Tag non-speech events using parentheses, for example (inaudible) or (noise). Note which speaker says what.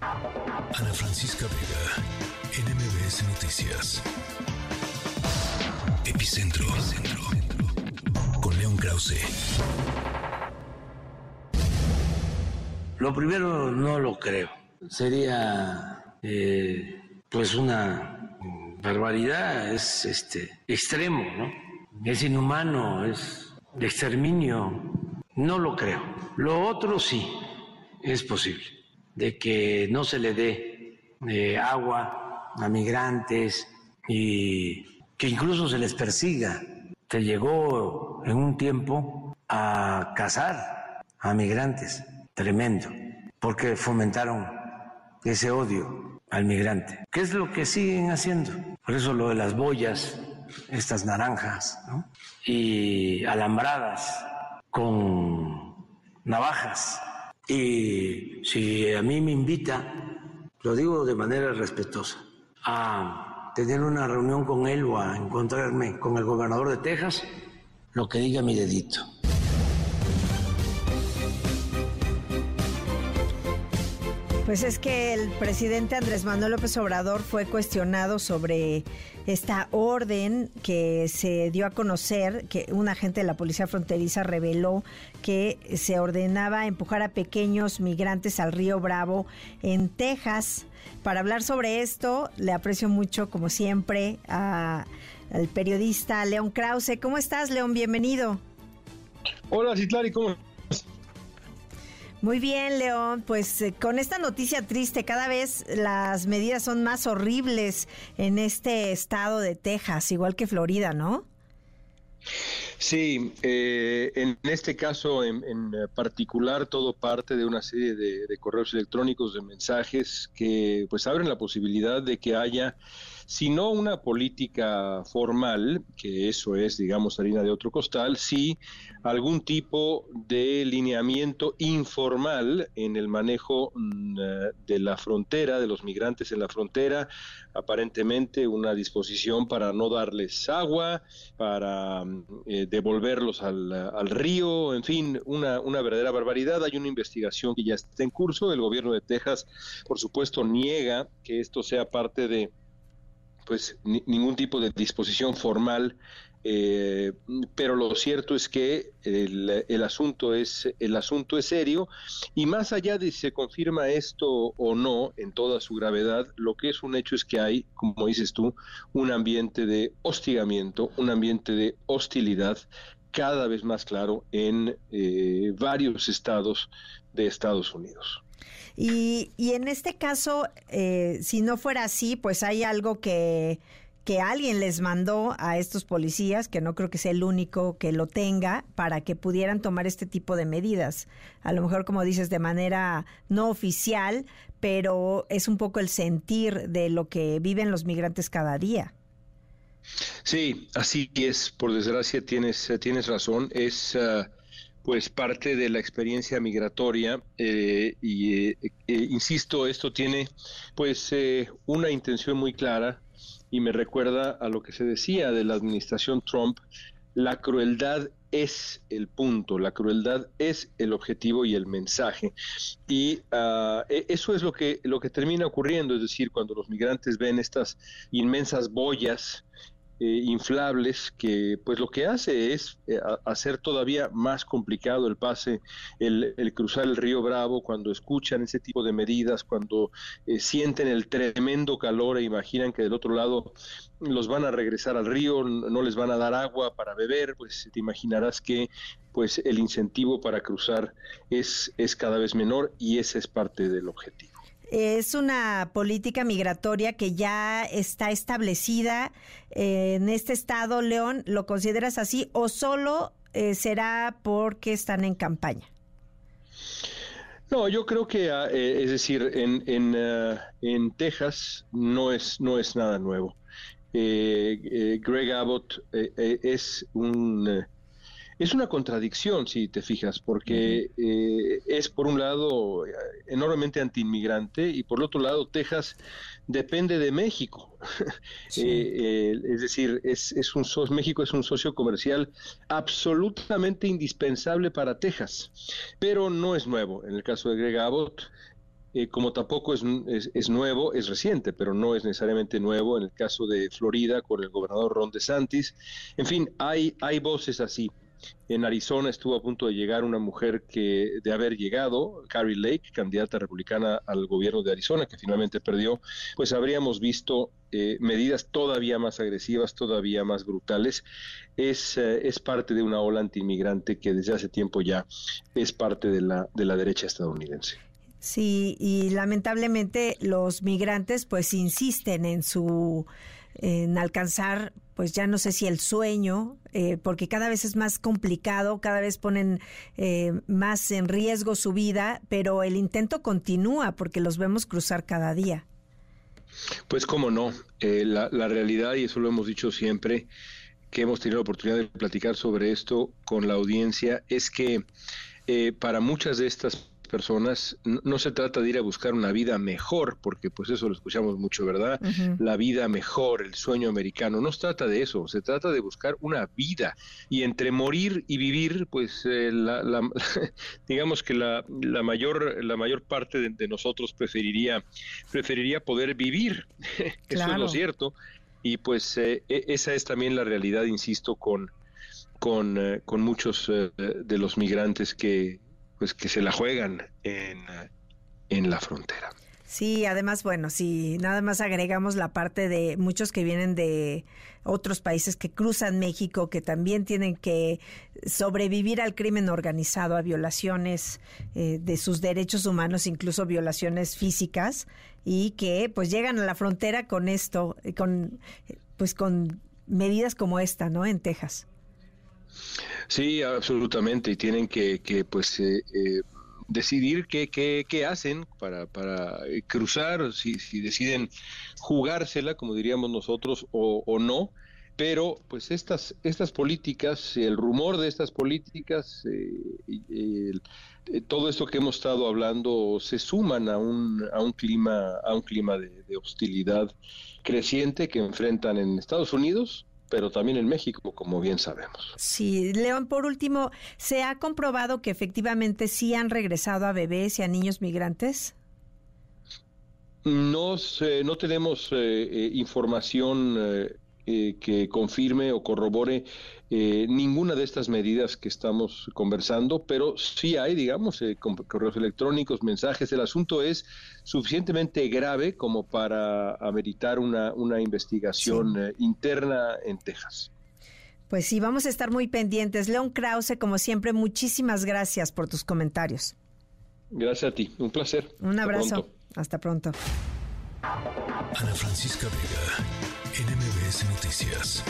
Speaker 1: Ana Francisca Vega, NMBS Noticias. Epicentro. Epicentro. Con León Krause.
Speaker 2: Lo primero no lo creo. Sería eh, pues una barbaridad, es este extremo, ¿no? Es inhumano, es de exterminio. No lo creo. Lo otro sí es posible, de que no se le dé eh, agua a migrantes y que incluso se les persiga. Se llegó en un tiempo a cazar a migrantes, tremendo, porque fomentaron ese odio al migrante. ¿Qué es lo que siguen haciendo? Por eso lo de las boyas, estas naranjas, y alambradas con navajas. Y si a mí me invita, lo digo de manera respetuosa, a tener una reunión con él o a encontrarme con el gobernador de Texas, lo que diga mi dedito.
Speaker 3: Pues es que el presidente Andrés Manuel López Obrador fue cuestionado sobre esta orden que se dio a conocer, que un agente de la Policía Fronteriza reveló que se ordenaba empujar a pequeños migrantes al río Bravo en Texas. Para hablar sobre esto, le aprecio mucho, como siempre, al periodista León Krause. ¿Cómo estás, León? Bienvenido.
Speaker 4: Hola, Citlari, ¿cómo
Speaker 3: muy bien, León. Pues eh, con esta noticia triste, cada vez las medidas son más horribles en este estado de Texas, igual que Florida, ¿no?
Speaker 4: Sí, eh, en este caso en, particular todo parte de una serie de, correos electrónicos, de mensajes que pues abren la posibilidad de que haya sino una política formal, que eso es, digamos, harina de otro costal, sí algún tipo de lineamiento informal en el manejo mm, eh, de la frontera, de los migrantes en la frontera, aparentemente una disposición para no darles agua, para mm, eh, devolverlos al, al, río, en fin, una, una verdadera barbaridad. Hay una investigación que ya está en curso, el gobierno de Texas, por supuesto, niega que esto sea parte de pues ningún tipo de disposición formal, eh, pero lo cierto es que el, asunto es el asunto es serio y más allá de si se confirma esto o no en toda su gravedad, lo que es un hecho es que hay, como dices tú, un ambiente de hostigamiento, un ambiente de hostilidad cada vez más claro en eh, varios estados de Estados Unidos.
Speaker 3: Y, y en este caso, eh, si no fuera así, pues hay algo que, que alguien les mandó a estos policías, que no creo que sea el único que lo tenga, para que pudieran tomar este tipo de medidas. A lo mejor, como dices, de manera no oficial, pero es un poco el sentir de lo que viven los migrantes cada día.
Speaker 4: Sí, así es. Por desgracia tienes, tienes razón. Es... Ah, pues parte de la experiencia migratoria eh, y eh, eh, insisto esto tiene pues una intención muy clara y me recuerda a lo que se decía de la administración Trump la crueldad es el punto, la crueldad es el objetivo y el mensaje. Y e, eso es lo que, lo que termina ocurriendo, es decir, cuando los migrantes ven estas inmensas boyas eh, inflables que pues lo que hace es eh, hacer todavía más complicado el pase, el, cruzar el río Bravo cuando escuchan ese tipo de medidas, cuando eh, sienten el tremendo calor e imaginan que del otro lado los van a regresar al río, no les van a dar agua para beber, pues te imaginarás que pues el incentivo para cruzar es, es cada vez menor y ese es parte del objetivo
Speaker 3: es una política migratoria que ya está establecida eh, en este estado, León. ¿Lo consideras así o solo eh, será porque están en campaña?
Speaker 4: No, yo creo que, ah, eh, es decir, en, en, ah, en, Texas no es, no es nada nuevo. Greg Abbott es un es una contradicción, si te fijas, porque eh, es por un lado enormemente antiinmigrante y por el otro lado Texas depende de México. (laughs) Eh, eh, es decir, es, es un México es un socio comercial absolutamente indispensable para Texas, pero no es nuevo. En el caso de Greg Abbott, eh, como tampoco es, es, nuevo, es reciente, pero no es necesariamente nuevo en el caso de Florida con el gobernador Ron DeSantis. En fin, hay, hay voces así. En Arizona estuvo a punto de llegar una mujer que, de haber llegado, Carrie Lake, candidata republicana al gobierno de Arizona, que finalmente perdió, pues habríamos visto eh, medidas todavía más agresivas, todavía más brutales. Es, eh, es parte de una ola antiinmigrante que desde hace tiempo ya es parte de la, de la derecha estadounidense.
Speaker 3: Sí, y lamentablemente los migrantes pues insisten en su en alcanzar pues ya no sé si el sueño, eh, porque cada vez es más complicado, cada vez ponen eh, más en riesgo su vida, pero el intento continúa porque los vemos cruzar cada día.
Speaker 4: Pues cómo no, eh, la, la realidad, y eso lo hemos dicho siempre, que hemos tenido la oportunidad de platicar sobre esto con la audiencia, es que para muchas de estas personas, no, se trata de ir a buscar una vida mejor, porque pues eso lo escuchamos mucho, ¿verdad? La vida mejor, el sueño americano, no se trata de eso, se trata de buscar una vida. Y entre morir y vivir, pues eh, la, (laughs) digamos que la, la, mayor la mayor parte de, nosotros preferiría preferiría poder vivir, (laughs) eso es lo cierto. Y pues eh, e, esa es también la realidad, insisto, con con, eh, con muchos de los migrantes que, pues que se la juegan en, en la frontera.
Speaker 3: Sí, además, bueno, si nada más agregamos la parte de muchos que vienen de otros países que cruzan México, que también tienen que sobrevivir al crimen organizado, a violaciones eh, de sus derechos humanos, incluso violaciones físicas, y que pues llegan a la frontera con esto, con pues con medidas como esta, ¿no? En Texas.
Speaker 4: Sí, absolutamente, y tienen que, que pues, eh, eh, decidir qué, qué, qué, hacen para, para eh, cruzar, si, si deciden jugársela, como diríamos nosotros, o, o no, pero pues estas estas políticas el rumor de estas políticas todo esto que hemos estado hablando se suman a un a un clima a un clima de, hostilidad creciente que enfrentan en Estados Unidos pero también en México, como bien sabemos.
Speaker 3: Sí, León, por último, ¿se ha comprobado que efectivamente sí han regresado a bebés y a niños migrantes?
Speaker 4: No, no tenemos eh, eh, información eh, eh, que confirme o corrobore eh, ninguna de estas medidas que estamos conversando, pero sí hay, digamos, eh, correos electrónicos, mensajes. El asunto es suficientemente grave como para ameritar una, una investigación interna en Texas.
Speaker 3: Pues sí, vamos a estar muy pendientes. León Krause, como siempre, muchísimas gracias por tus comentarios.
Speaker 4: Gracias a ti, un placer.
Speaker 3: Un abrazo. Hasta pronto.
Speaker 1: Ana Francisca Vega, NMBS Noticias.